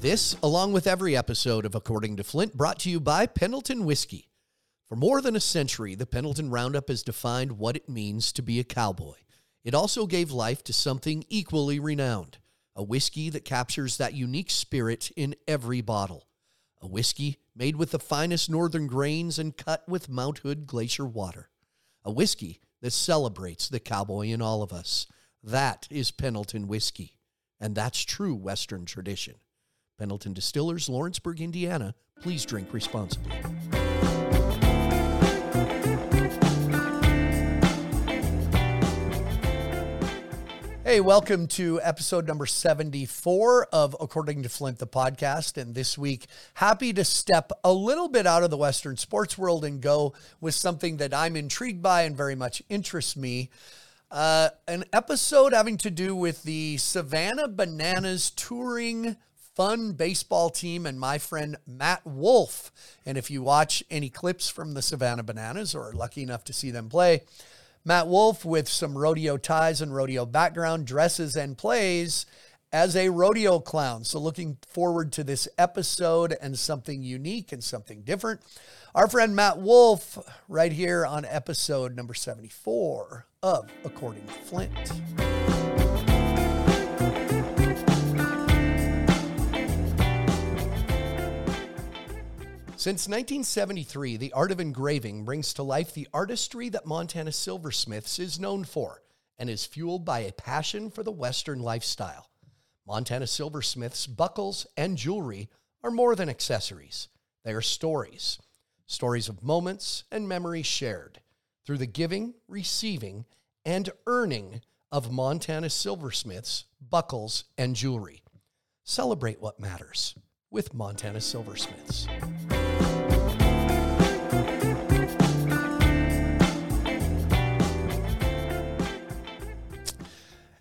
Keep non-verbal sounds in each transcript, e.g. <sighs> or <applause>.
This, along with every episode of According to Flint, brought to you by Pendleton Whiskey. For more than a century, the Pendleton Roundup has defined what it means to be a cowboy. It also gave life to something equally renowned a whiskey that captures that unique spirit in every bottle. A whiskey made with the finest northern grains and cut with Mount Hood glacier water. A whiskey that celebrates the cowboy in all of us. That is Pendleton Whiskey, and that's true Western tradition. Pendleton Distillers, Lawrenceburg, Indiana. Please drink responsibly. Hey, welcome to episode number 74 of According to Flint, the podcast. And this week, happy to step a little bit out of the Western sports world and go with something that I'm intrigued by and very much interests me. Uh, an episode having to do with the Savannah Bananas touring fun baseball team and my friend Mat Wolf. And if you watch any clips from the Savannah Bananas or are lucky enough to see them play, Mat Wolf, with some rodeo ties and rodeo background, dresses and plays as a rodeo clown. So, looking forward to this episode and something unique and something different. Our friend Mat Wolf, right here on episode number 74 of According to Flint. Since 1973, the art of engraving brings to life the artistry that Montana Silversmiths is known for and is fueled by a passion for the Western lifestyle. Montana Silversmiths buckles and jewelry are more than accessories, they are stories. Stories of moments and memories shared through the giving, receiving, and earning of Montana Silversmiths buckles and jewelry. Celebrate what matters with Montana Silversmiths.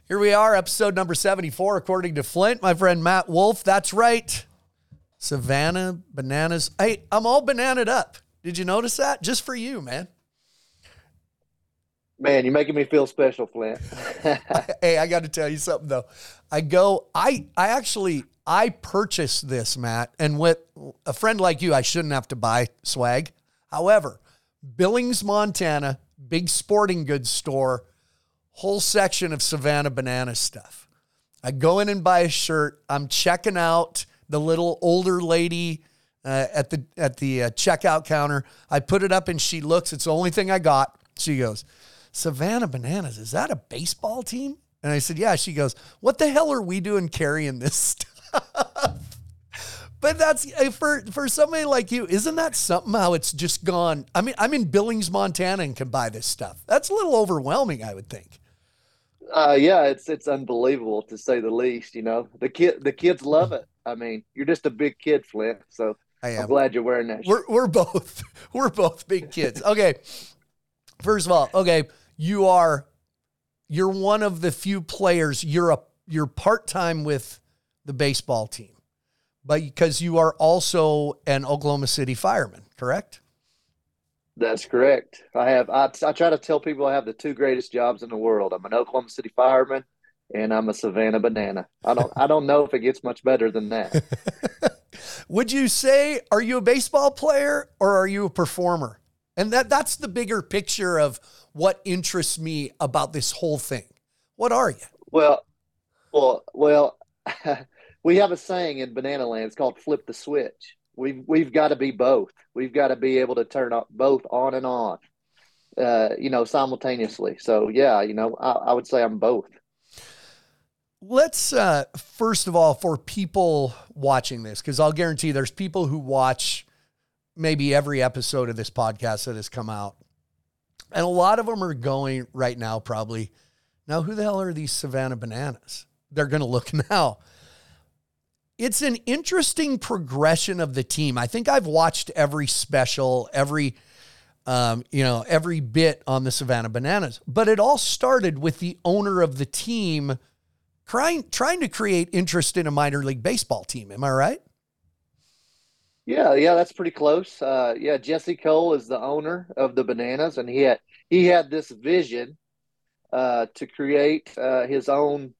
Here we are, episode number 74, according to Flint, my friend Mat Wolf. That's right. Savannah bananas. Hey, I'm all bananaed up. Did you notice that? Just for you, man. Man, you're making me feel special, Flint. <laughs> hey, I got to tell you something though. I go, I, I actually, I purchased this, Mat, and with a friend like you, I shouldn't have to buy swag. However, Billings, Montana, big sporting goods store, whole section of Savannah banana stuff. I go in and buy a shirt. I'm checking out the little older lady uh, at the at the uh, checkout counter. I put it up and she looks. It's the only thing I got. She goes, "Savannah Bananas, is that a baseball team?" And I said, "Yeah." She goes, "What the hell are we doing carrying this <laughs> stuff?" but that's uh, for for somebody like you, isn't that something? How it's just gone. I mean, I'm in Billings, Montana, and can buy this stuff. That's a little overwhelming, I would think. Uh, yeah, it's it's unbelievable to say the least. You know, the kid the kids love it. I mean, you're just a big kid, Flint. So I am. I'm glad you're wearing that. We're we're both <laughs> we're both big kids. Okay, first of all, okay, you are you're one of the few players. You're a you're part time with the baseball team, but because you are also an Oklahoma City fireman, correct? That's correct. I have. I, I try to tell people I have the two greatest jobs in the world. I'm an Oklahoma City fireman, and I'm a Savannah banana. I don't. I don't know if it gets much better than that. <laughs> Would you say are you a baseball player or are you a performer? And that that's the bigger picture of what interests me about this whole thing. What are you? Well, well, well. <laughs> we have a saying in Banana Land. It's called "flip the switch." We've we've got to be both. We've got to be able to turn up both on and on, uh, you know, simultaneously. So yeah, you know, I, I would say I'm both. Let's uh, first of all for people watching this, because I'll guarantee there's people who watch maybe every episode of this podcast that has come out, and a lot of them are going right now probably. Now, who the hell are these Savannah bananas? They're going to look <laughs> now it's an interesting progression of the team. I think I've watched every special, every um, you know, every bit on the Savannah Bananas. But it all started with the owner of the team trying trying to create interest in a minor league baseball team. Am I right? Yeah, yeah, that's pretty close. Uh, yeah, Jesse Cole is the owner of the Bananas, and he had he had this vision uh, to create uh, his own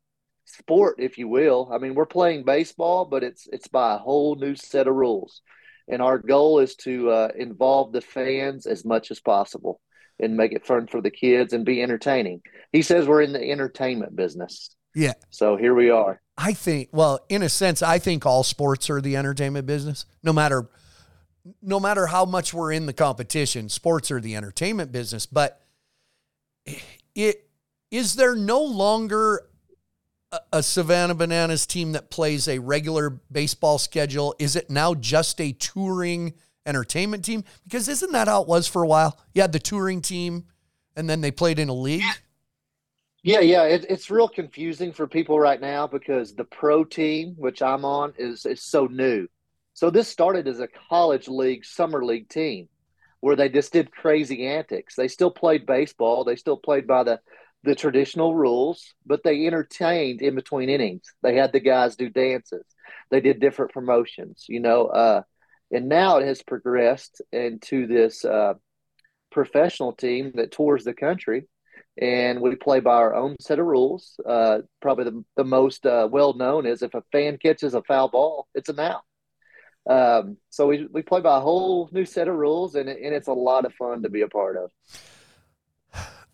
sport, if you will. I mean, we're playing baseball, but it's it's by a whole new set of rules, and our goal is to uh, involve the fans as much as possible and make it fun for the kids and be entertaining. He says we're in the entertainment business. Yeah. So here we are. I think, well, in a sense, I think all sports are the entertainment business. No matter, no matter how much we're in the competition, sports are the entertainment business. But it is there no longer a, Savannah Bananas team that plays a regular baseball schedule? Is it now just a touring entertainment team? Because isn't that how it was for a while? You had the touring team, and then they played in a league. Yeah, yeah, it, it's real confusing for people right now because the pro team, which I'm on, is is so new. So this started as a college league, summer league team, where they just did crazy antics. They still played baseball. They still played by the the traditional rules, but they entertained in between innings. They had the guys do dances. They did different promotions, you know. Uh, and now it has progressed into this uh, professional team that tours the country and we play by our own set of rules. Uh, probably the, the most uh, well known is if a fan catches a foul ball, it's an out. Um, so we, we play by a whole new set of rules, and, and it's a lot of fun to be a part of.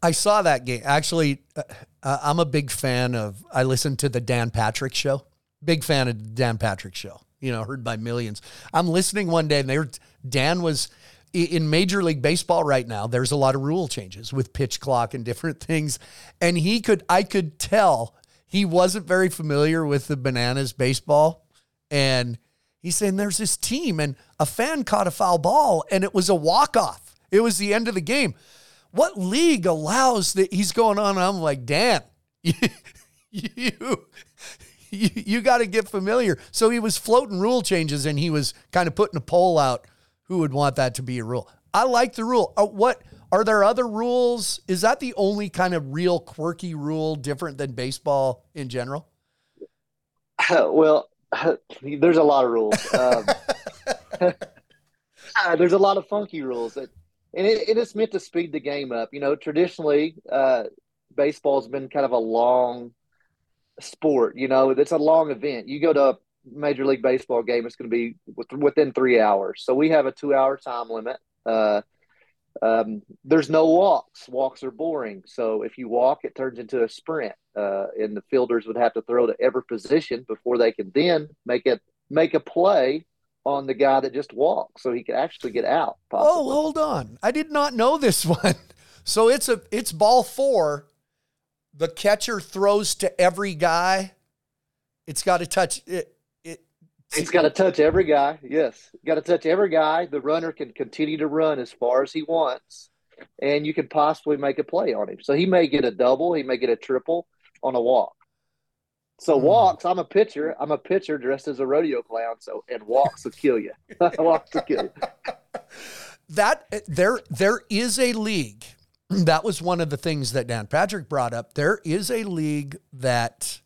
I saw that game. Actually, uh, I'm a big fan of, I listened to the Dan Patrick show. Big fan of the Dan Patrick show, you know, heard by millions. I'm listening one day and they were, Dan was, in Major League Baseball right now, there's a lot of rule changes with pitch clock and <laughs> different things. And he could, I could tell he wasn't very familiar with the bananas baseball. And he's saying there's this team and a fan caught a foul ball and it was a walk off. It was the end of the game. What league allows that he's going on? I'm like, Dan, <laughs> you, you, you, you got to get familiar. So he was floating rule changes and he was kind of putting a poll out who would want that to be a rule? I like the rule. Uh, what are there other rules? Is that the only kind of real quirky rule different than baseball in general? <laughs> well, <laughs> there's a lot of rules. Um, there's a lot of funky rules that, and it, it is meant to speed the game up. You know, traditionally, uh, baseball's been kind of a long sport. You know, it's a long event. You go to a Major League Baseball game, it's going to be within three hours. So we have a two hour time limit. Uh, um, there's no walks. Walks are boring. So if you walk, it turns into a sprint, uh, and the fielders would have to throw to every position before they can then make it make a play on the guy that just walked, so he could actually get out. Possibly. Oh, hold on! I did not know this <laughs> one. So it's a it's ball four. The catcher throws to every guy. It's got to touch it. It's got to touch every guy. Yes, got to touch every guy. The runner can continue to run as far as he wants, and you can possibly make a play on him. So he may get a double, he may get a triple on a walk. So hmm. walks, I'm a pitcher. I'm a pitcher dressed as a rodeo clown. So and walks will kill you. <laughs> walks will kill you. <laughs> That there there is a league. <clears throat> That was one of the things that Dan Patrick brought up. There is a league that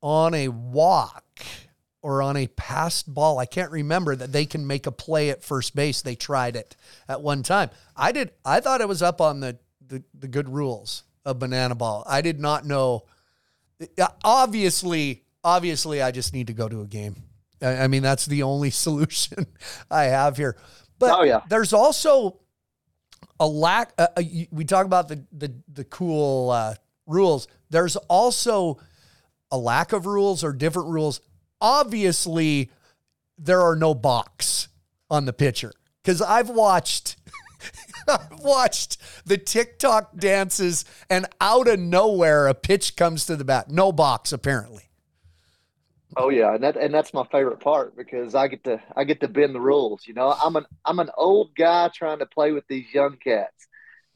on a walk or on a passed ball. I can't remember that they can make a play at first base. They tried it at one time. I did. I thought it was up on the the, the good rules of banana ball. I did not know. Obviously, obviously, I just need to go to a game. I, I mean, that's the only <laughs> solution I have here. But oh, yeah. there's also a lack. Uh, uh we talk about the the the cool uh, rules. There's also a lack of rules or different rules obviously there are no box on the pitcher because I've watched. I've <laughs> watched the TikTok dances, and out of nowhere, a pitch comes to the bat. No box, apparently. Oh yeah, and that and that's my favorite part because I get to I get to bend the rules. You know, I'm an I'm an old guy trying to play with these young cats,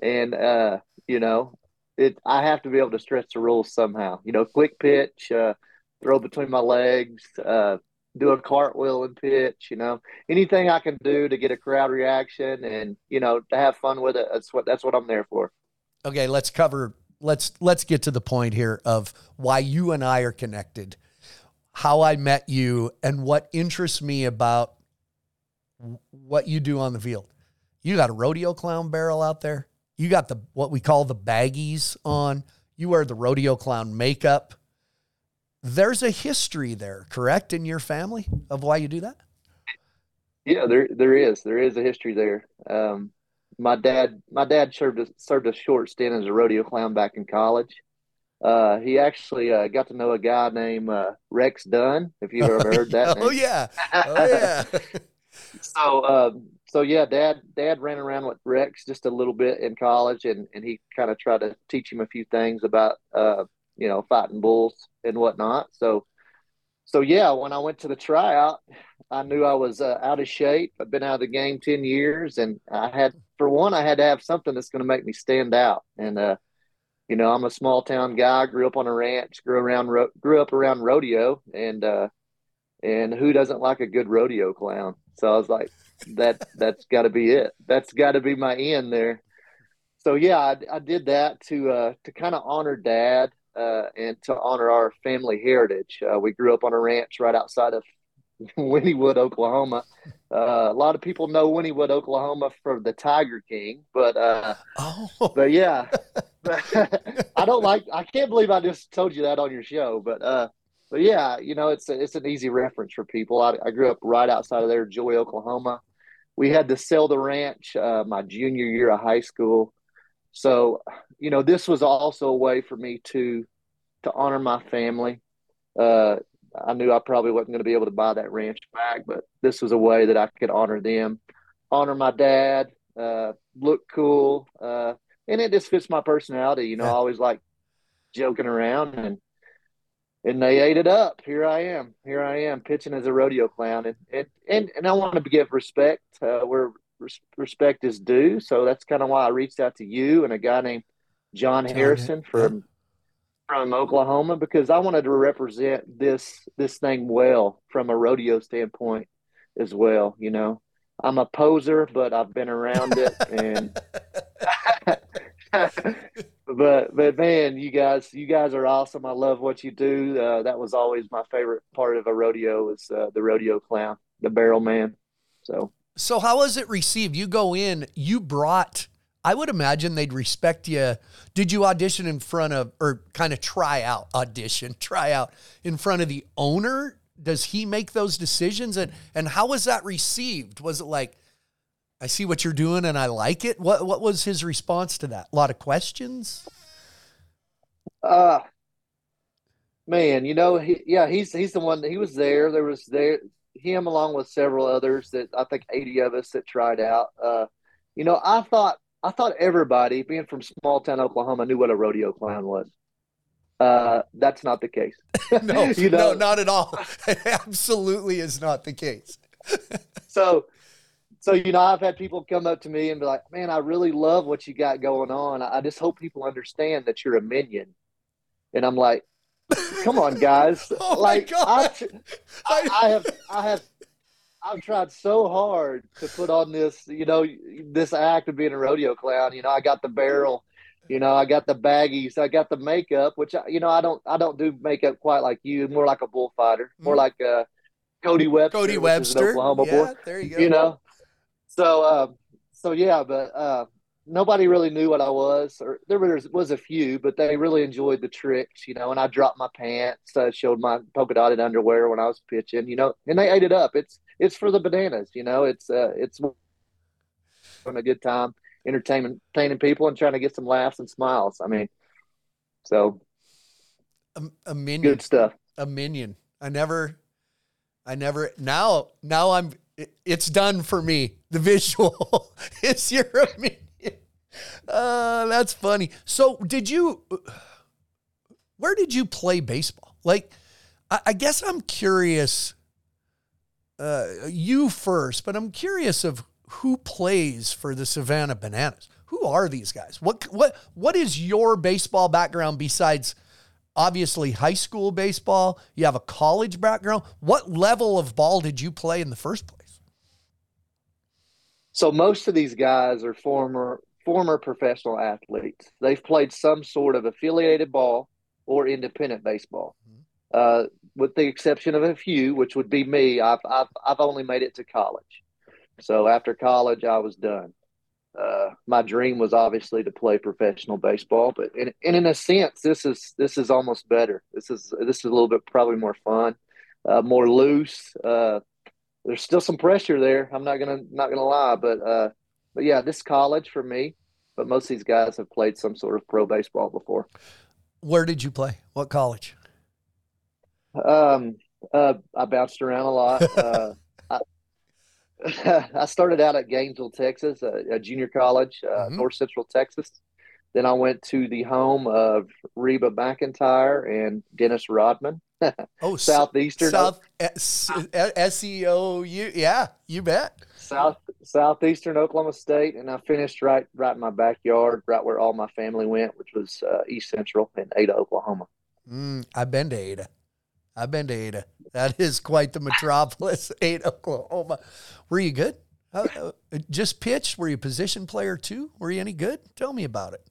and uh, you know, it I have to be able to stretch the rules somehow. You know, quick pitch, uh, throw between my legs, uh, do a cartwheel and pitch, you know, anything I can do to get a crowd reaction and, you know, to have fun with it. That's what, that's what I'm there for. Okay. Let's cover, let's, let's get to the point here of why you and I are connected, how I met you and what interests me about what you do on the field. You got a rodeo clown barrel out there. You got the, what we call the baggies on. You wear the rodeo clown makeup there's a history there, correct, in your family of why you do that? Yeah, there there is. There is a history there. Um, my dad my dad served a, served a short stint as a rodeo clown back in college. Uh, he actually uh, got to know a guy named uh, Rex Dunn. If you've ever heard that. <laughs> oh yeah, <laughs> oh yeah. so um, so yeah, dad dad ran around with Rex just a little bit in college, and and he kind of tried to teach him a few things about uh, you know fighting bulls and whatnot. So so yeah, when I went to the tryout, I knew I was uh, out of shape. I've been out of the game ten years, and I had for one, I had to have something that's going to make me stand out. And uh, you know, I'm a small town guy. Grew up on a ranch. Grew around grew up around rodeo, and uh, and who doesn't like a good rodeo clown? So I was like, that that's got to be it. That's got to be my end there. So yeah, I, I did that to uh, to kind of honor Dad uh, and to honor our family heritage. Uh, we grew up on a ranch right outside of <laughs> Wynnewood, Oklahoma. Uh, a lot of people know Wynnewood, Oklahoma for the Tiger King, but uh, oh. but yeah, <laughs> <laughs> I don't like. I can't believe I just told you that on your show, but uh, but yeah, you know, it's a, it's an easy reference for people. I, I grew up right outside of there, Joy, Oklahoma. We had to sell the ranch uh, my junior year of high school, so you know, this was also a way for me to to honor my family. Uh, I knew I probably wasn't going to be able to buy that ranch back, but this was a way that I could honor them, honor my dad, uh, look cool, uh, and it just fits my personality. You know, I always like joking around and and they ate it up. Here I am. Here I am pitching as a rodeo clown, and and and, and I want to give respect uh, where res- respect is due. So that's kind of why I reached out to you and a guy named John, Harrison from from Oklahoma because I wanted to represent this this thing well from a rodeo standpoint as well. You know, I'm a poser, but I've been around it and. <laughs> but but man, you guys you guys are awesome. I love what you do. Uh, that was always my favorite part of a rodeo was uh, the rodeo clown, the barrel man. So so how was it received? You go in, you brought. I would imagine they'd respect you. Did you audition in front of, or kind of try out, audition, <laughs> try out in front of the owner? Does he make those decisions? And and how was that received? Was it like, I see what you're doing and I like it. What what was his response to that? A lot of questions. Uh man, you know, he, yeah, he's he's the one. He was there. There was there him along with several others that I think eighty of us that tried out. Uh, you know, I thought I thought everybody, being from small town Oklahoma, knew what a rodeo clown was. Uh, that's not the case. <laughs> no, <laughs> you know? no, not at all. It <laughs> absolutely is not the case. so so you know i've had people come up to me and be like man i really love what you got going on i just hope people understand that you're a minion and i'm like come on guys <laughs> oh like I, I, I have i have i've tried so hard to put on this you know this act of being a rodeo clown you know i got the barrel you know i got the baggies i got the makeup which I, you know i don't i don't do makeup quite like you more like a bullfighter more mm-hmm. like uh Cody Webster, Cody Webster, Oklahoma yeah, boy. There you go. You know, so uh, so yeah, but uh, nobody really knew what I was, or there was was a few, but they really enjoyed the tricks, you know. And I dropped my pants, uh, showed my polka dotted underwear when I was pitching, you know, and they ate it up. It's it's for the bananas, you know. It's uh, it's having a good time, entertaining, entertaining people, and trying to get some laughs and smiles. I mean, so a, a minion, good stuff. A minion. I never, I never. Now, now I'm it's done for me. The visual <laughs> is your opinion. Uh, that's funny. So, did you? Where did you play baseball? Like, I, I guess I'm curious. Uh, you first, but I'm curious of who plays for the Savannah Bananas. Who are these guys? What what what is your baseball background besides obviously high school baseball? You have a college background. What level of ball did you play in the first place? So most of these guys are former former professional athletes. They've played some sort of affiliated ball or independent baseball. Mm-hmm. Uh, with the exception of a few, which would be me, I've, I've, I've only made it to college. So after college, I was done. uh, my dream was obviously to play professional baseball, but in, and in a sense, this is this is almost better. This is this is a little bit probably more fun, uh, more loose. Uh, there's still some pressure there. I'm not gonna not gonna lie, but uh, but yeah, this college for me. But most of these guys have played some sort of pro baseball before. Where did you play? What college? Um, uh, I bounced around a lot. <laughs> Uh, I, <laughs> I, started out at Gainesville, Texas, a, a junior college, uh, mm-hmm. North Central Texas. Then I went to the home of Reba McEntire and Dennis Rodman. <laughs> oh, southeastern South S E O U. Yeah, you bet. South southeastern Oklahoma State, and I finished right right in my backyard, right where all my family went, which was uh, East Central in Ada, Oklahoma. Mm, I've been to Ada. I've been to Ada. That is quite the metropolis, <laughs> Ada, Oklahoma. Were you good? Uh, uh, just pitched? Were you a position player too? Were you any good? Tell me about it.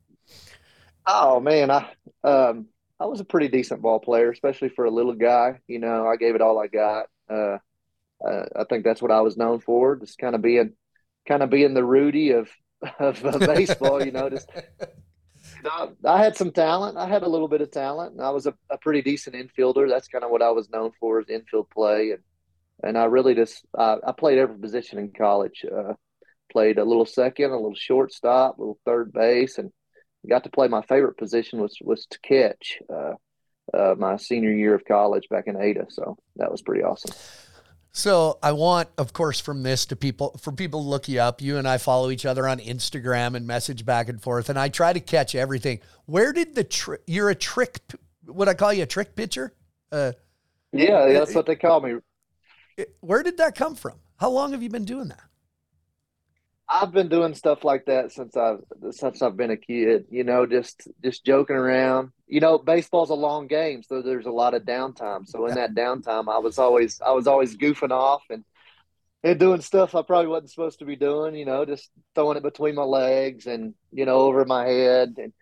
Oh man, I um, I was a pretty decent ball player, especially for a little guy. You know, I gave it all I got. Uh, uh, I think that's what I was known for, just kind of being, kind of being the Rudy of <laughs> of uh, baseball. You know, just <laughs> I had some talent. I had a little bit of talent, and I was a, a pretty decent infielder. That's kind of what I was known for is infield play, and and I really just I, I played every position in college. Uh, played a little second, a little shortstop, a little third base, and got to play my favorite position was was to catch. Uh, uh, my senior year of college back in Ada, so that was pretty awesome. So I want, of course, from this to people for people to look you up. You and I follow each other on Instagram and message back and forth, and I try to catch everything. Where did the trick? You're a trick. Would I call you a trick pitcher? Uh, yeah, that's what they call me. Where did that come from? How long have you been doing that? I've been doing stuff like that since I've since I've been a kid. You know, just just joking around. You know, baseball's a long game, so there's a lot of downtime. So in that downtime, I was always I was always goofing off and and doing stuff I probably wasn't supposed to be doing. You know, just throwing it between my legs and you know over my head and.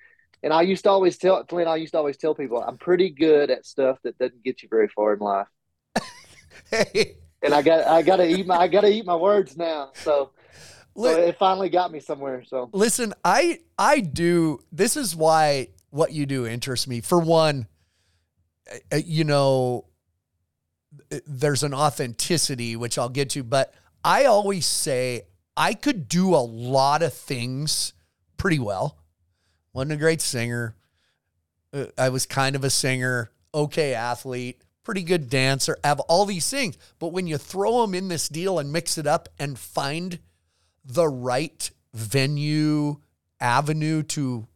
And I used to always tell Clint. I used to always tell people I'm pretty good at stuff that doesn't get you very far in life. <laughs> hey. And I got I got to eat my I got to eat my words now. So so it finally got me somewhere. So listen, I I do. This is why what you do interests me. For one, uh, uh, you know, there's an authenticity which I'll get to, but I always say I could do a lot of things pretty well. wasn't a great singer. I was kind of a singer, okay athlete, pretty good dancer, have all these things. But when you throw them in this deal and mix it up and find the right venue, avenue to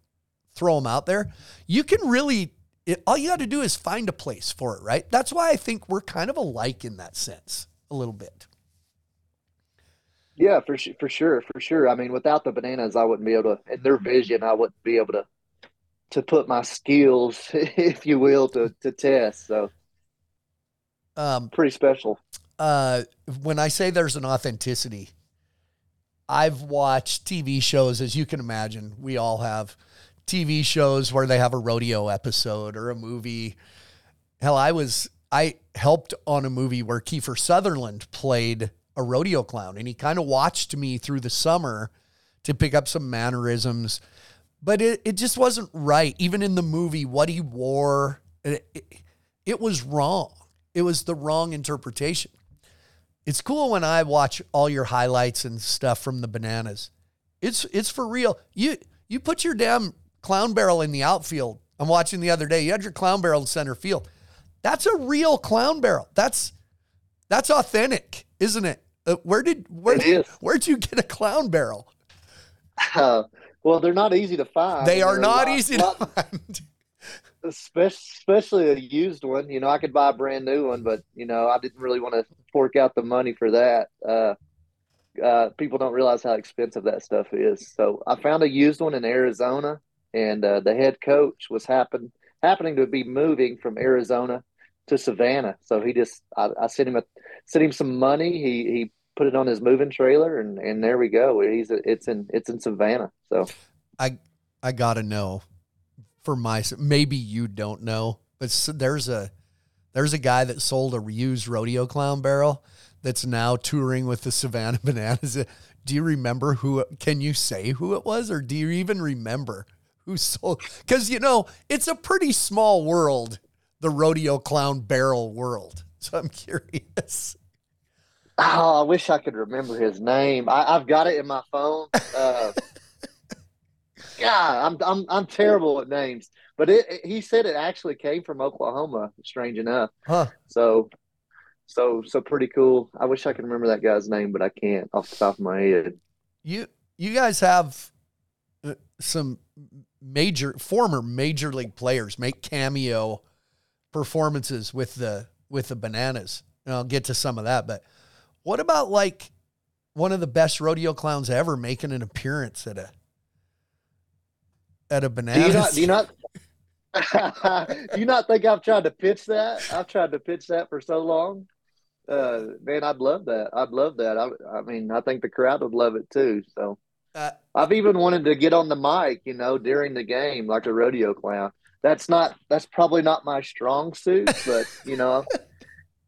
throw them out there, you can really, it, all you got to do is find a place for it, right? That's why I think we're kind of alike in that sense, a little bit. Yeah, for sure, for sure, for sure. I mean, without the bananas, I wouldn't be able to, In their vision, I wouldn't be able to, to put my skills, <laughs> if you will, to to test. So, um, pretty special. Uh, when I say there's an authenticity, I've watched TV shows, as you can imagine, we all have TV shows where they have a rodeo episode or a movie. Hell, I was, I helped on a movie where Kiefer Sutherland played a rodeo clown and he kind of watched me through the summer to pick up some mannerisms. But it, it just wasn't right. Even in the movie, what he wore, it, it, it was wrong. It was the wrong interpretation. It's cool when I watch all your highlights and stuff from the bananas. It's it's for real. You you put your damn clown barrel in the outfield. I'm watching the other day. You had your clown barrel in center field. That's a real clown barrel. That's that's authentic, isn't it? Uh, where did where did, where'd you get a clown barrel? Uh, <laughs> well, they're not easy to find. They are not lot, easy lot, to <laughs> find especially a used one. You know, I could buy a brand new one, but you know, I didn't really want to fork out the money for that. Uh, uh, people don't realize how expensive that stuff is. So I found a used one in Arizona, and uh, the head coach was happen happening to be moving from Arizona to Savannah. So he just I, I sent him a sent him some money. He he put it on his moving trailer, and and there we go. He's it's in it's in Savannah. So I I gotta know for my maybe you don't know, but there's a There's a guy that sold a reused rodeo clown barrel that's now touring with the Savannah <laughs> Bananas. Do you remember who? Can you say who it was, or do you even remember who sold? Because you know it's a pretty small world, the rodeo clown barrel world. So I'm <laughs> curious. Oh, I wish I could remember his name. I, have got it in my phone. Uh, <laughs> yeah, I'm I'm I'm terrible at names, but it, it, he said it actually came from Oklahoma. Strange enough. Huh. So, so so pretty cool. I wish I could remember that guy's name, but I can't off the top of my head. You you guys have uh, some major former major league players make cameo performances with the with the bananas. And I'll get to some of that, but what about like one of the best rodeo clowns ever making an appearance at a at a banana? Do you not? Do you not, <laughs> <laughs> do you not think I've tried to pitch that? I've tried to pitch that for so long. Uh, man, I'd love that. I'd love that. I, I mean, I think the crowd would love it too. So, uh, I've even wanted to get on the mic, you know, during the game, like a rodeo clown. That's not. That's probably not my strong suit, but you know,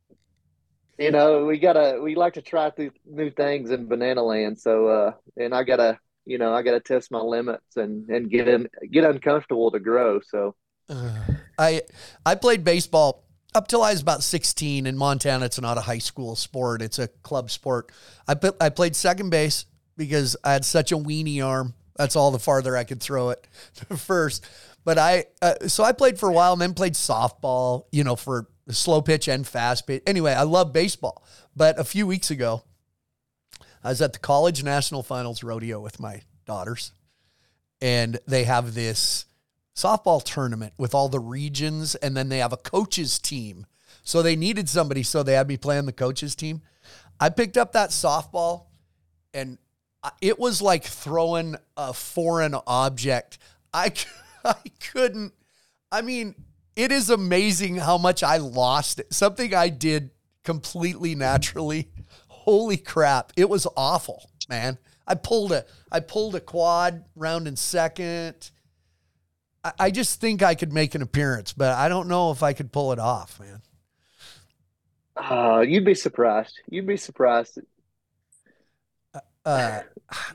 <laughs> you know, we gotta we like to try new things in banana land. So uh and I gotta you know, I gotta test my limits and and get in get uncomfortable to grow. So uh, I I played baseball up till I was about 16 in Montana. It's not a high school sport. It's a club sport. I put, I played second base because I had such a weenie arm. That's all the farther I could throw it <laughs> first. But I, uh, so I played for a while and then played softball, you know, for slow pitch and fast pitch. Anyway, I love baseball. But a few weeks ago, I was at the college national finals rodeo with my daughters, and they have this softball tournament with all the regions, and then they have a coaches team. So they needed somebody, so they had me playing the coaches team. I picked up that softball, and it was like throwing a foreign object. I, <laughs> I couldn't. I mean, it is amazing how much I lost. Something I did completely naturally. Holy crap. It was awful, man. I pulled a I pulled a quad round in second. I, I just think I could make an appearance, but I don't know if I could pull it off, man. Uh, you'd be surprised. You'd be surprised. Uh,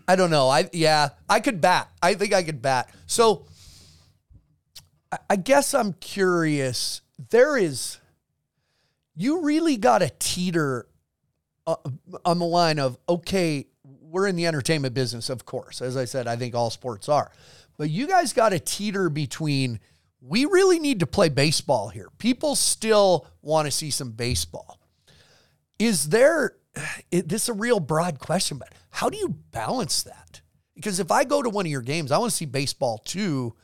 I don't know. I yeah, I could bat. I think I could bat. So I guess I'm curious. There is, you really got to teeter uh, Uh, on the line of, okay, we're in the entertainment business, of course. As I said, I think all sports are. But you guys got to teeter between, we really need to play baseball here. People still want to see some baseball. Is there, <sighs> it, this is a real broad question, but how do you balance that? Because if I go to one of your games, I want to see baseball too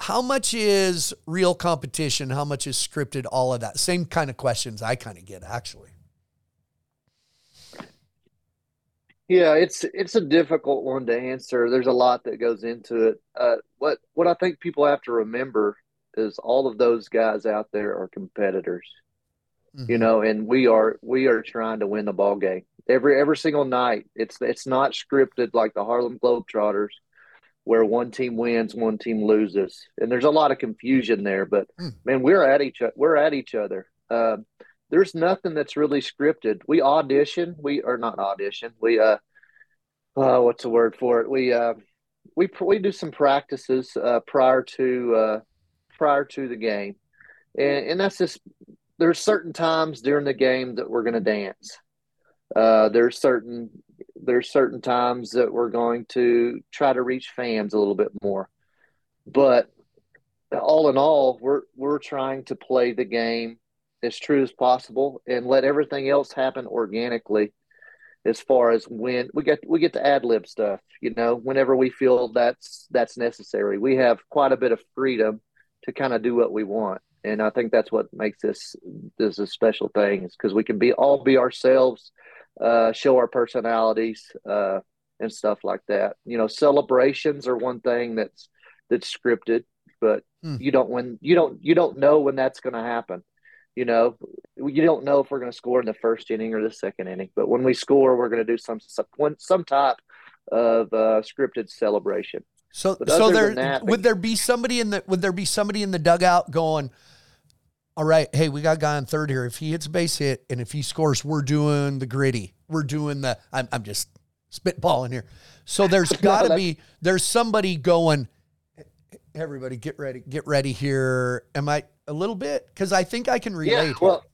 how much is real competition? How much is scripted? All of that. Same kind of questions I kind of get actually. Yeah, it's it's a difficult one to answer. There's a lot that goes into it. Uh, what what I think people have to remember is all of those guys out there are competitors. Mm-hmm. You know, and we are we are trying to win the ball game every every single night. It's it's not scripted like the Harlem Globetrotters where one team wins, one team loses, and there's a lot of confusion there. But mm. man, we're at each we're at each other. Uh, there's nothing that's really scripted. We audition. We are not audition. We uh, uh, what's the word for it? We uh, we we do some practices uh, prior to uh, prior to the game, and, and that's just there's certain times during the game that we're going to dance. Uh, there's certain there's certain times that we're going to try to reach fans a little bit more. But all in all, we're we're trying to play the game as true as possible and let everything else happen organically as far as when we get we get to ad lib stuff, you know, whenever we feel that's that's necessary. We have quite a bit of freedom to kind of do what we want. And I think that's what makes this this a special thing is because we can be all be ourselves uh, show our personalities uh, and stuff like that. You know, celebrations are one thing that's that's scripted, but hmm. you don't when you don't you don't know when that's going to happen. You know, you don't know if we're going to score in the first inning or the second inning, but when we score, we're going to do some some some type of uh, scripted celebration. So, so there that, would there be somebody in the would there be somebody in the dugout going? all right, hey, we got a guy on third here. If he hits a base hit and if he scores, we're doing the gritty. We're doing the, I'm, I'm just spitballing here. So there's <laughs> got to be, there's somebody going, everybody get ready, get ready here. Am I a little bit? Because I think I can relate. Yeah, well,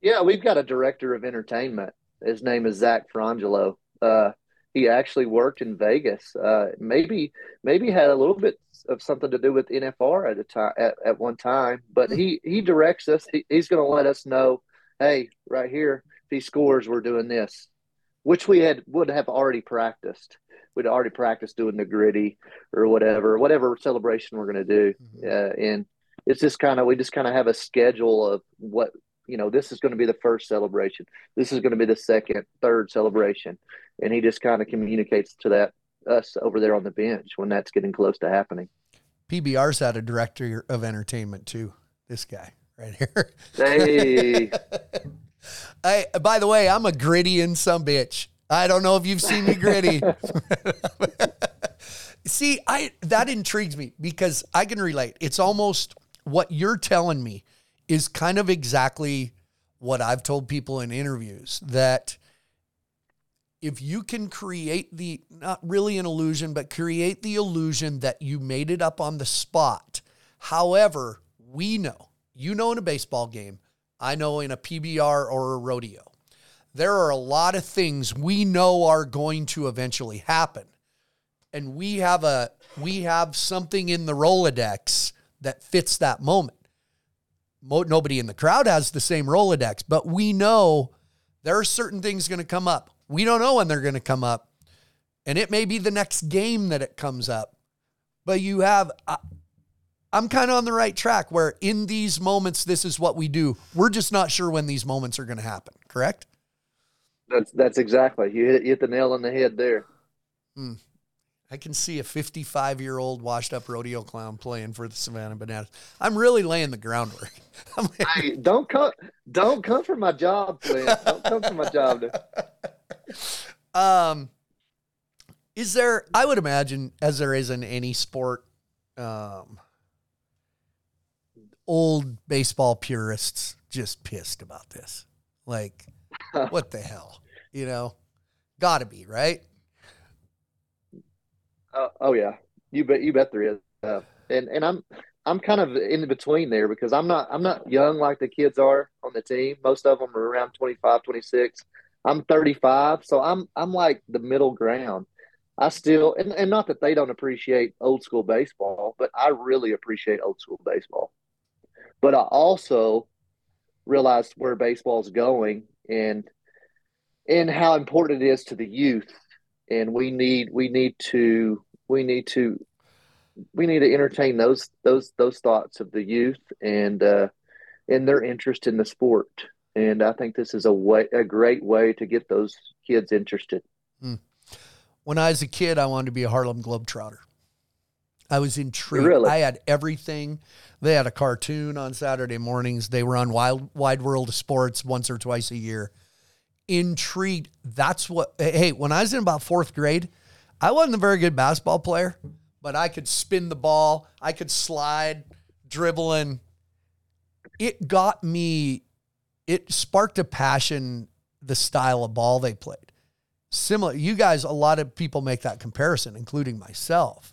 yeah, we've got a director of entertainment. His name is Zach Frangelo. Uh, he actually worked in Vegas. Uh, maybe maybe had a little bit of something to do with NFR at a time at, at one time. But he he directs us. He, he's going to let us know, hey, right here, if he scores, we're doing this, which we had would have already practiced. We'd already practiced doing the gritty or whatever, whatever celebration we're going to do, mm-hmm. uh, and it's just kind of we just kind of have a schedule of what you know, this is going to be the first celebration. This is going to be the second, third celebration. And he just kind of communicates to that us over there on the bench when that's getting close to happening. PBR's had a director of entertainment too. This guy right here. Hey. <laughs> I, by the way, I'm a gritty in some bitch. I don't know if you've seen me gritty. <laughs> <laughs> See, I that intrigues me because I can relate. It's almost what you're telling me is kind of exactly what I've told people in interviews that if you can create the not really an illusion but create the illusion that you made it up on the spot. However we know you know in a baseball game i know in a pbr or a rodeo there are a lot of things we know are going to eventually happen. And we have a we have something in the rolodex that fits that moment nobody in the crowd has the same Rolodex, but we know there are certain things going to come up. We don't know when they're going to come up. And it may be the next game that it comes up. But you have, I'm kind of on the right track where in these moments, this is what we do. We're just not sure when these moments are going to happen, correct? That's, that's exactly. You hit, you hit the nail on the head there. Hmm. I can see a 55 year old washed up rodeo clown playing for the Savannah Bananas. I'm really laying the groundwork. <laughs> hey, don't come, don't come for my job, Flint. Don't come for my job. <laughs> Um, is there? I would imagine, as there is in any sport, um, old baseball purists just pissed about this. Like, <laughs> what the hell? You know, got to be right. Uh, oh yeah, you bet. You bet there is. Uh, and and I'm I'm kind of in between there because I'm not I'm not young like the kids are on the team. Most of them are around 25, 26. I'm 35, so I'm I'm like the middle ground. I still and, and not that they don't appreciate old school baseball, but I really appreciate old school baseball. But I also realized where baseball's going and and how important it is to the youth and we need we need to we need to we need to entertain those those those thoughts of the youth and uh, and their interest in the sport. And I think this is a way a great way to get those kids interested. Hmm. When I was a kid, I wanted to be a Harlem Globetrotter. I was intrigued. Really? I had everything. They had a cartoon on Saturday mornings. They were on Wild Wide World of Sports once or twice a year intrigued. That's what, hey, when I was in about fourth grade, I wasn't a very good basketball player, but I could spin the ball, I could slide, dribbling. It got me, it sparked a passion, the style of ball they played. Similar, you guys, a lot of people make that comparison, including myself.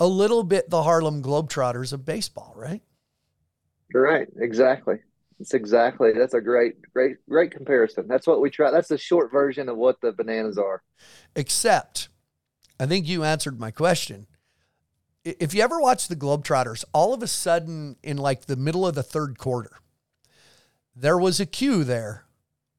A little bit the Harlem Globetrotters of baseball, right? Right, exactly. It's exactly that's a great, great, great comparison. That's what we try. That's the short version of what the bananas are. Except, I think you answered my question. If you ever watch the Globetrotters, all of a sudden in like the middle of the third quarter, there was a cue there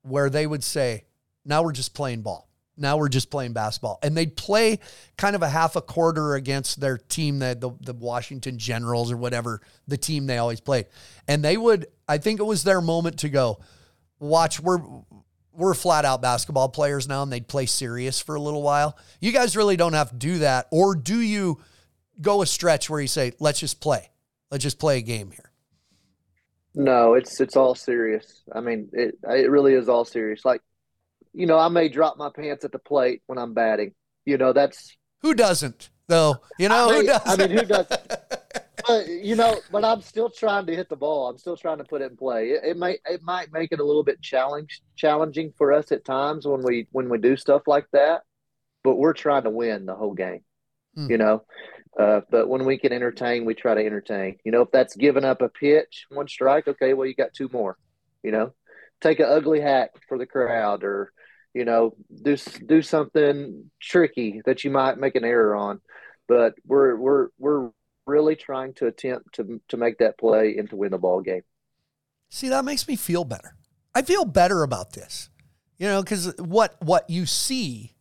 where they would say, "Now we're just playing ball." Now we're just playing basketball. And they'd play kind of a half a quarter against their team, the, the, the, Washington Generals or whatever, the team they always played. And they would, I think it was their moment to go, watch, we're, we're flat out basketball players now, and they'd play serious for a little while. You guys really don't have to do that. Or do you go a stretch where you say, let's just play? Let's just play a game here. No, it's it's all serious. I mean, it it really is all serious. Like you know, I may drop my pants at the plate when I'm batting. You know, that's who doesn't though. You know, I mean, who doesn't? I mean, who doesn't? <laughs> but you know, but I'm still trying to hit the ball. I'm still trying to put it in play. It, it might it might make it a little bit challenge challenging for us at times when we when we do stuff like that. But we're trying to win the whole game. Hmm. You know, uh, but when we can entertain, we try to entertain. You know, if that's giving up a pitch, one strike, okay, well you got two more. You know, take an ugly hack for the crowd, or you know, do do something tricky that you might make an error on. But we're we're we're really trying to attempt to to make that play and to win the ball game. See, that makes me feel better. I feel better about this. You know, because what what you see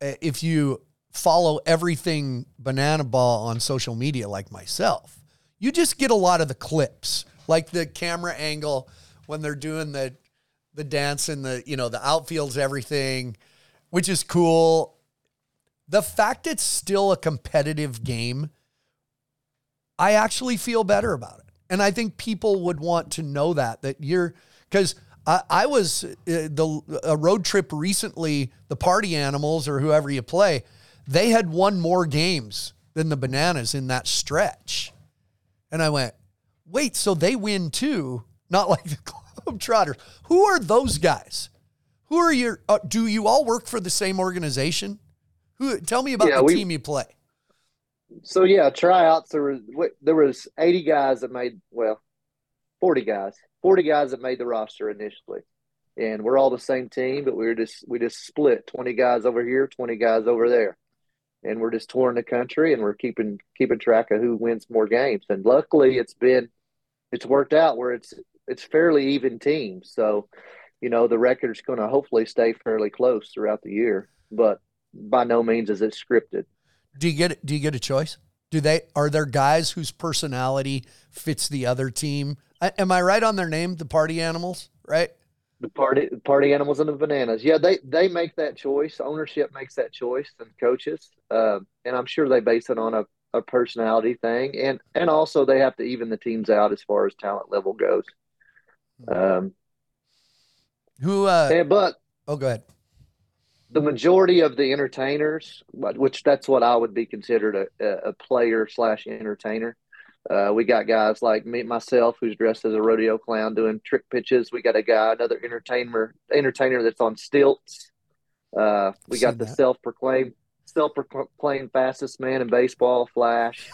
uh, if you follow everything banana ball on social media like myself, you just get a lot of the clips, like the camera angle when they're doing the the dance and the you know the outfields everything, which is cool. The fact it's still a competitive game I actually feel better about it. And I think people would want to know that, that you're, because I, I, was uh, the a road trip recently, the party animals or whoever you play, they had won more games than the bananas in that stretch. And I went, wait, so they win too, not <laughs> like the Globetrotters. Who are those guys? Who are your, uh, do you all work for the same organization? Who, tell me about yeah, the we, team you play so yeah, tryouts. There was there was eighty guys that made well, forty guys, forty guys that made the roster initially, and we're all the same team, but we were just we just split twenty guys over here, twenty guys over there, and we're just touring the country and we're keeping keeping track of who wins more games. And luckily, it's been it's worked out where it's it's fairly even teams. So, you know, the record's going to hopefully stay fairly close throughout the year, but by no means is it scripted. Do you get do you get a choice? Do they are there guys whose personality fits the other team? I, am I right on their name? The party animals, right? The party party animals and the bananas. Yeah, they they make that choice. Ownership makes that choice, and coaches, uh, and I'm sure they base it on a, a personality thing, and and also they have to even the teams out as far as talent level goes. Hmm. Um, Who? Uh, and, but oh, go ahead the majority of the entertainers, which that's what I would be considered a, a player slash entertainer. Uh, we got guys like me, myself, who's dressed as a rodeo clown doing trick pitches. We got a guy, another entertainer, entertainer that's on stilts. Uh, we got the self proclaimed self proclaimed fastest man in baseball, Flash.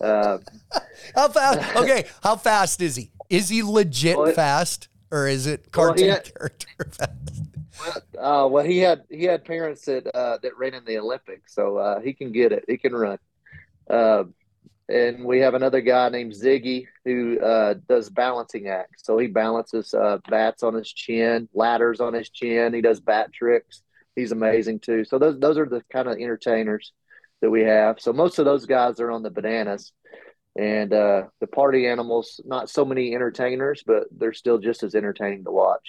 Uh, <laughs> how fast? Okay, how fast is he? Is he legit well, fast, or is it cartoon well, had, character <laughs> fast? Uh, well, he had he had parents that uh, that ran in the Olympics, so uh, he can get it. He can run. Uh, and we have another guy named Ziggy who uh, does balancing acts. So he balances uh, bats on his chin, ladders on his chin. He does bat tricks. He's amazing too. So those those are the kind of entertainers that we have. So most of those guys are on the bananas, and uh, the party animals. Not so many entertainers, but they're still just as entertaining to watch.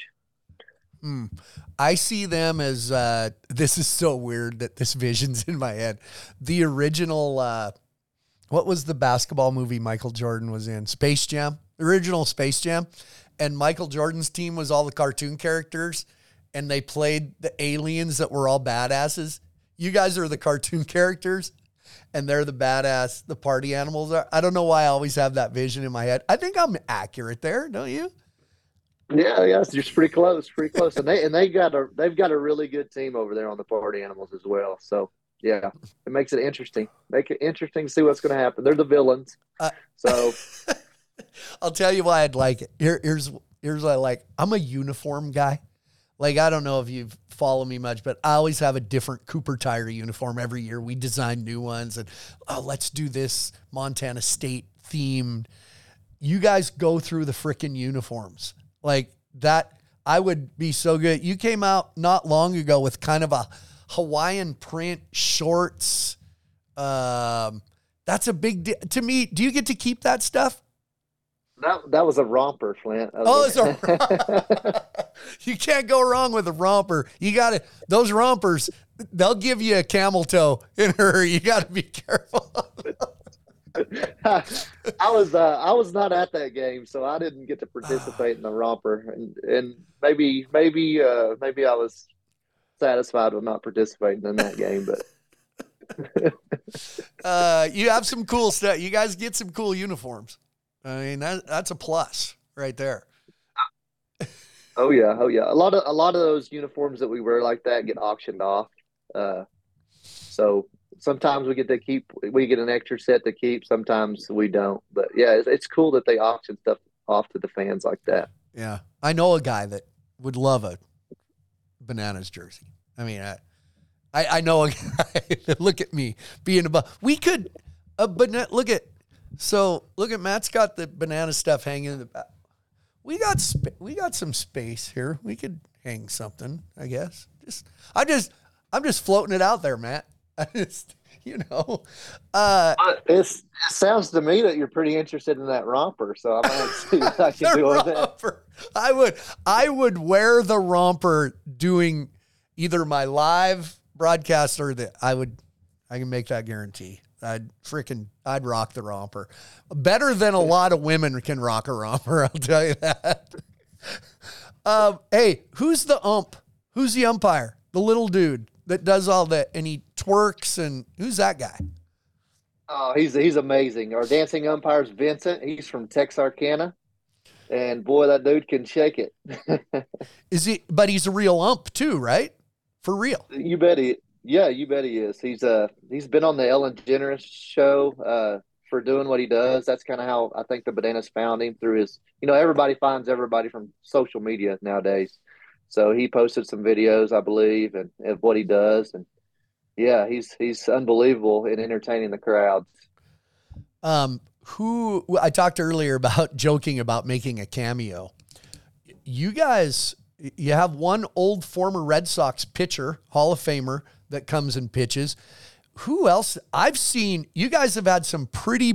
Mm. I see them as uh, <laughs> this is so weird that this vision's in my head. The original, uh, what was the basketball movie Michael Jordan was in? Space Jam, original Space Jam, and Michael Jordan's team was all the cartoon characters, and they played the aliens that were all badasses. You guys are the cartoon <laughs> characters, and they're the badass. The party animals are. I don't know why I always have that vision in my head. I think I'm accurate there, don't you? Yeah, yeah, it's just pretty close, pretty close, and they and they got a they've got a really good team over there on the party animals as well. So yeah, it makes it interesting. Make it interesting to see what's going to happen. They're the villains, uh, so <laughs> I'll tell you why I'd like it. Here, here's here's what I like. I'm a uniform guy. Like I don't know if you follow me much, but I always have a different Cooper Tire uniform every year. We design new ones, and oh, let's do this Montana State themed. You guys go through the freaking uniforms like that, I would be so good. You came out not long ago with kind of a Hawaiian print shorts. Um, that's a big to me. Do you get to keep that stuff? That, that was a romper, Flint. Oh, it's a romper. <laughs> <laughs> you can't go wrong with a romper. You got to those rompers. They'll give you a camel toe in her. You got to be careful. <laughs> I was uh, I was not at that game, so I didn't get to participate in the romper, and and maybe maybe uh, maybe I was satisfied with not participating in that game, but uh, you have some cool stuff. You guys get some cool uniforms. I mean, that, that's a plus right there. Oh yeah, oh yeah. A lot of a lot of those uniforms that we wear like that get auctioned off. Uh, so sometimes we get to keep we get an extra set to keep. Sometimes we don't. But yeah, it's, it's cool that they auction stuff off to the fans like that. Yeah, I know a guy that would love a bananas jersey. I mean, I I, I know a <laughs> guy. look at me being above. We could a banana. Look at so look at Mat's got the banana stuff hanging in the back. We got sp- we got some space here. We could hang something, I guess. Just I just I'm just floating it out there, Matt. <laughs> I just you know. Uh, it's, it sounds to me that you're pretty interested in that romper, so I might <laughs> see what I can do with that. I would I would wear the romper doing either my live broadcast or the I would I can make that guarantee. I'd freaking I'd rock the romper. Better than a lot of women can rock a romper, <laughs> I'll tell you that. um, hey, who's the ump? Who's the umpire? The little dude that does all that and he twerks and who's that guy? Oh, he's he's amazing. Our dancing umpire's Vincent. He's from Texarkana. And boy, that dude can shake it. <laughs> Is he but he's a real ump too, right? For real. You bet he yeah, you bet he is. He's uh he's been on the Ellen DeGeneres show uh for doing what he does. That's kind of how I think the Bananas found him through his. You know, everybody finds everybody from social media nowadays. So he posted some videos, I believe, and of what he does, and yeah, he's he's unbelievable in entertaining the crowds. Um, who I talked earlier about <laughs> joking about making a cameo. You guys, you have one old former Red Sox pitcher, Hall of Famer, that comes and pitches. Who else? I've seen you guys have had some pretty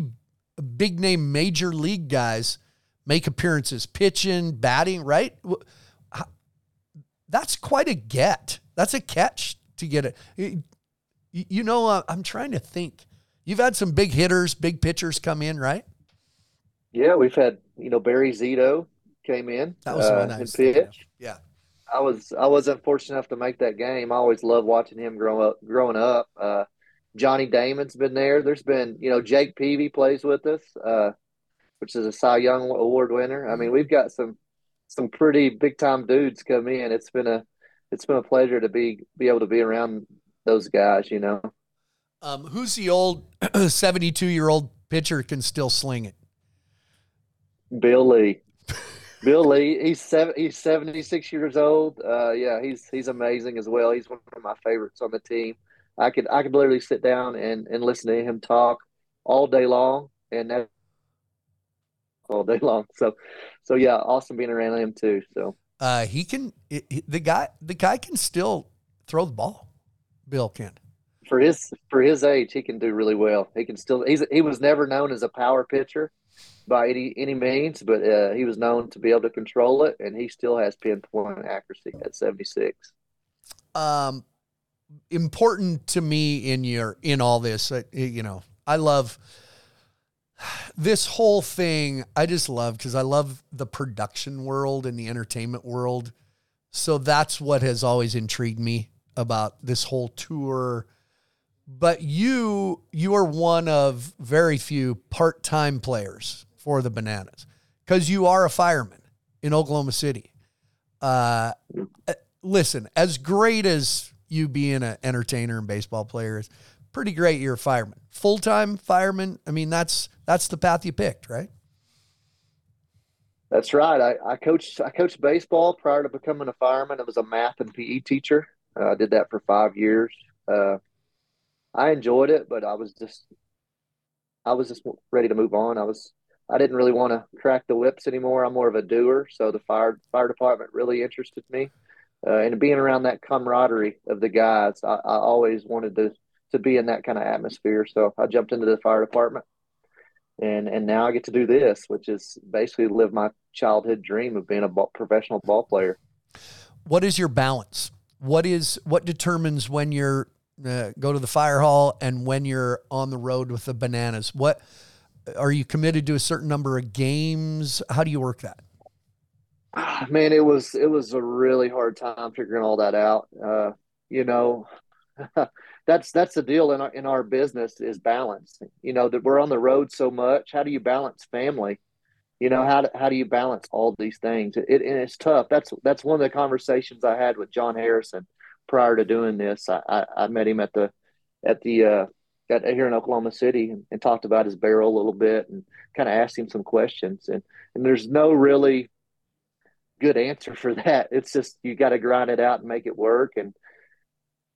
big name major league guys make appearances, pitching, batting, right? That's quite a get. That's a catch to get it. You know, uh, I'm trying to think. You've had some big hitters, big pitchers come in, right? Yeah, we've had, you know, Barry Zito came in. That was uh, nice. pitch. Yeah. I was I wasn't fortunate enough to make that game. I always loved watching him grow up growing up. Uh, Johnny Damon's been there. There's been you know Jake Peavy plays with us, uh, which is a Cy Young Award winner. I mean, we've got some some pretty big time dudes come in. It's been a it's been a pleasure to be be able to be around those guys. You know, um, who's the old <clears throat> seventy two year old pitcher can still sling it? Bill Lee. Bill Lee, he's seven, he's seventy six years old. Uh, yeah, he's he's amazing as well. He's one of my favorites on the team. I could I could literally sit down and, and listen to him talk all day long, and that all day long. So, so yeah, awesome being around him too. So uh, he can he, the guy the guy can still throw the ball. Bill can. For his for his age, he can do really well. He can still he's he was never known as a power pitcher by any any means, but uh, he was known to be able to control it, and he still has pinpoint accuracy at seventy six. Um, important to me in your in all this, uh, you know, I love this whole thing. I just love because I love the production world and the entertainment world. So that's what has always intrigued me about this whole tour but you you are one of very few part-time players for the Bananas because you are a fireman in Oklahoma City. Uh, uh, listen, as great as you being an entertainer and baseball player is, pretty great. You're a fireman, full time fireman. I mean, that's that's the path you picked, right? That's right. I, I coached I coached baseball prior to becoming a fireman. I was a math and PE teacher. Uh, I did that for five years. Uh, I enjoyed it, but I was just I was just ready to move on. I was I didn't really want to crack the whips anymore. I'm more of a doer, so the fire fire department really interested me, uh, and being around that camaraderie of the guys, I, I always wanted to to be in that kind of atmosphere. So I jumped into the fire department, and and now I get to do this, which is basically live my childhood dream of being a ball, professional ball player. What is your balance? What is what determines when you're uh, go to the fire hall and when you're on the road with the bananas? What are you committed to a certain number of games? How do you work that? <sighs> Man, it was it was a really hard time figuring all that out. Uh, you know, <laughs> that's that's the deal in our in our business is balance. You know that we're on the road so much. How do you balance family? You know how do, how do you balance all these things? It, and it's tough. That's that's one of the conversations I had with John Harrison prior to doing this. I, I, I met him at the at the uh, at, here in Oklahoma City and, and talked about his barrel a little bit and kind of asked him some questions. And and there's no really good answer for <laughs> that. It's just you got to grind it out and make it work. And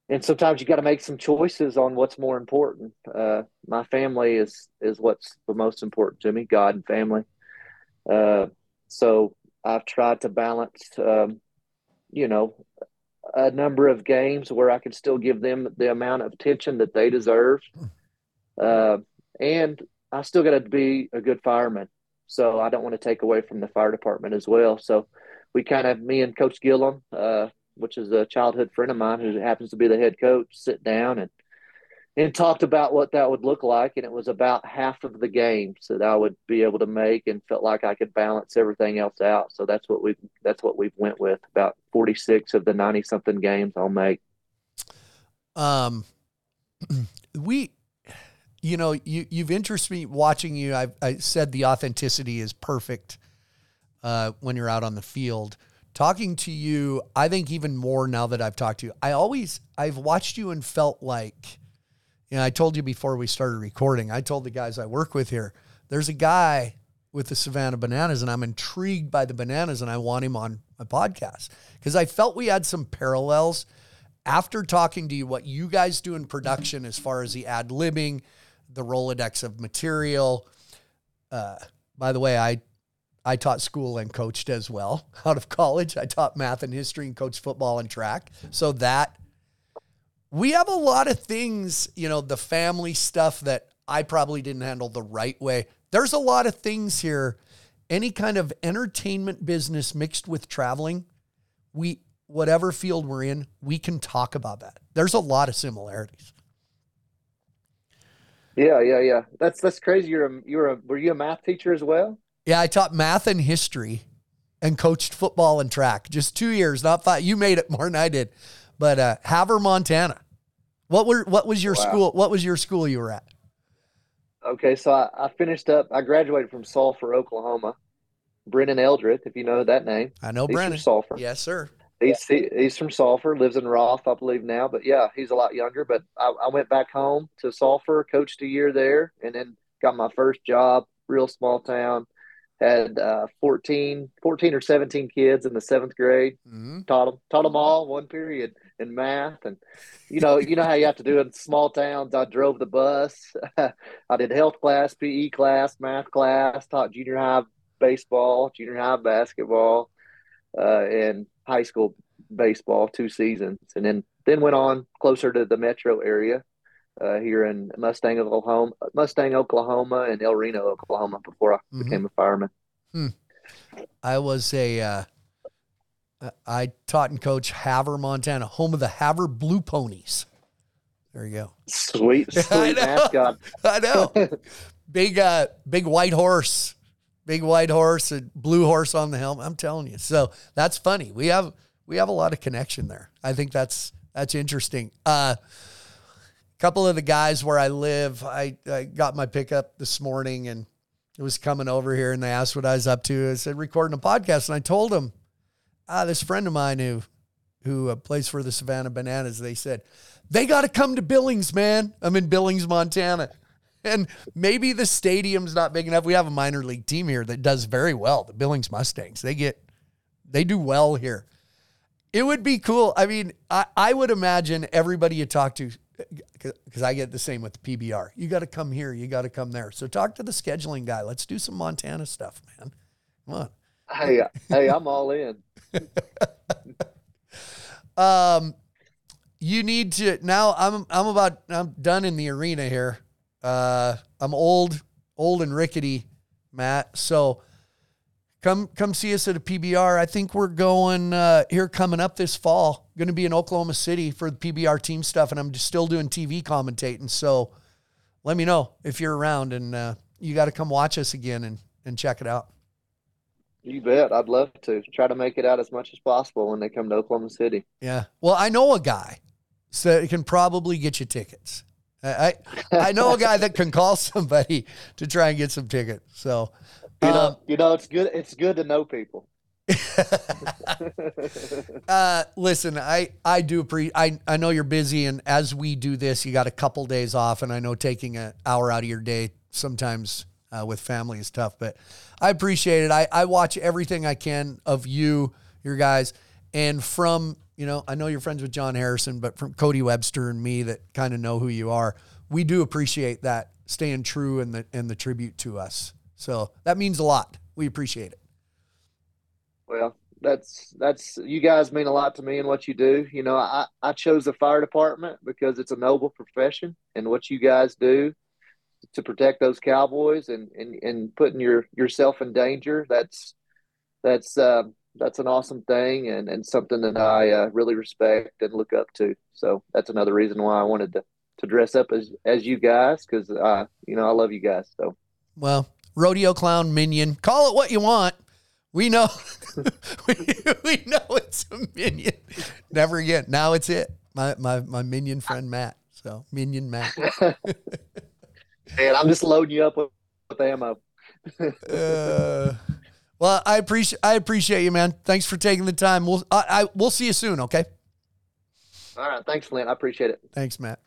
and sometimes you got to make some choices on what's more important. Uh, my family is is what's the most important to me, God and family. Uh, so I've tried to balance, um, you know, a number of games where I can still give them the amount of attention that they deserve, uh, and I still got to be a good fireman. So I don't want to take away from the fire department as well. So we kind of, me and Coach Gillum, uh, which is a childhood friend of mine who happens to be the head coach, sit down and and talked about what that would look like. And it was about half of the games that I would be able to make and felt like I could balance everything else out. So that's what we that's what we've went with. About 46 of the 90 something games I'll make. Um, <clears throat> we, you know, you, you've interested me watching you. I've, I said the authenticity is perfect, uh, when you're out on the field talking to you. I think even more now that I've talked to you, I always, I've watched you and felt like, you know, I told you before we started recording, I told the guys I work with here, there's a guy with the Savannah Bananas, and I'm intrigued by the bananas, and I want him on my podcast because I felt we had some parallels after talking to you. What you guys do in production, as far as the ad libbing, the Rolodex of material. Uh, by the way, I I taught school and coached as well <laughs> out of college. I taught math and history and coached football and track. So that we have a lot of things, you know, the family stuff that I probably didn't handle the right way. There's a lot of things here. Any kind of entertainment business mixed with traveling, we whatever field we're in, we can talk about that. There's a lot of similarities. Yeah, yeah, yeah. That's that's crazy. You're a you're a were you a math teacher as well? Yeah, I taught math and history and coached football and track. Just two years, not five. You made it more than I did. But uh, Havre, Montana. What were what was your wow. school? What was your school you were at? Okay, so I, I, finished up. I graduated from Sulphur, Oklahoma. Brennan Eldred, if you know that name. I know he's Brennan. Sulphur. Yes, sir. He's he, he's from Sulphur, lives in Roff, I believe now. But yeah, he's a lot younger. But I, I went back home to Sulphur, coached a year there, and then got my first job, real small town, had uh, 14, 14 or 17 kids in the seventh grade. Mm-hmm. Taught them, taught them all one period in math. And, you know, you know how you have to do in small towns. I drove the bus. <laughs> I did health class, PE class, math class, taught junior high baseball, junior high basketball, uh, and high school baseball two seasons. And then, then went on closer to the metro area uh, here in Mustang, Oklahoma, Mustang, Oklahoma, and El Reno, Oklahoma, before I mm-hmm. became a fireman. Hmm. I was a, uh, I taught and coached Havre, Montana, home of the Havre Blue Ponies. There you go. Sweet, <laughs> sweet I mascot. I know. <laughs> big, uh, big white horse, big white horse, a blue horse on the helm. I'm telling you. So that's funny. We have we have a lot of connection there. I think that's that's interesting. Uh, couple of the guys where I live, I, I got my pickup this morning and it was coming over here and they asked what I was up to. I said, recording a podcast. And I told them, ah, this friend of mine who, who uh, plays for the Savannah Bananas, they said, they got to come to Billings, man. I'm in Billings, Montana. <laughs> And maybe the stadium's not big enough. We have a minor league team here that does very well. The Billings Mustangs. They get, they do well here. It would be cool. I mean, I, I would imagine everybody you talk to because I get the same with the PBR. You got to come here. You got to come there. So talk to the scheduling guy. Let's do some Montana stuff, man. Come on. Hey, hey, I'm all in. <laughs> um, you need to now. I'm I'm about I'm done in the arena here. Uh, I'm old, old and rickety, Mat. So come come see us at a PBR. I think we're going uh, here coming up this fall. Going to be in Oklahoma City for the PBR team stuff, and I'm still doing TV commentating. So let me know if you're around, and uh, you got to come watch us again and and check it out. You bet. I'd love to try to make it out as much as possible when they come to Oklahoma City. Yeah. Well, I know a guy. so can probably get you tickets. I I, I know a guy that can call <laughs> somebody to try and get some tickets. So You know, um, you know, it's good. It's good to know people. <laughs> <laughs> uh, listen, I I do appreciate. I I know you're busy, and as we do this, you got a couple days off, and I know taking an hour out of your day sometimes uh, with family is tough, but I appreciate it. I I watch everything I can of you, your guys, and from you know, I know you're friends with John Harrison, but from Cody Webster and me that kind of know who you are, we do appreciate that staying true and the and the tribute to us. So that means a lot. We appreciate it. Well, that's that's you guys mean a lot to me and what you do. You know, I I chose the fire department because it's a noble profession, and what you guys do to protect those cowboys and and, and putting your yourself in danger. That's that's uh, that's an awesome thing and and something that I uh, really respect and look up to. So that's another reason why I wanted to to dress up as as you guys because uh you know I love you guys. So Well, rodeo clown minion, call it what you want. We know, <laughs> we, we know it's a minion. Never again. Now it's it. My my my minion friend Mat. So minion Mat. <laughs> and I'm just loading you up with, with ammo. <laughs> Uh, well, I appreciate I appreciate you, man. Thanks for taking the time. We'll I, I we'll see you soon. Okay. All right, thanks, Flint. I appreciate it. Thanks, Mat.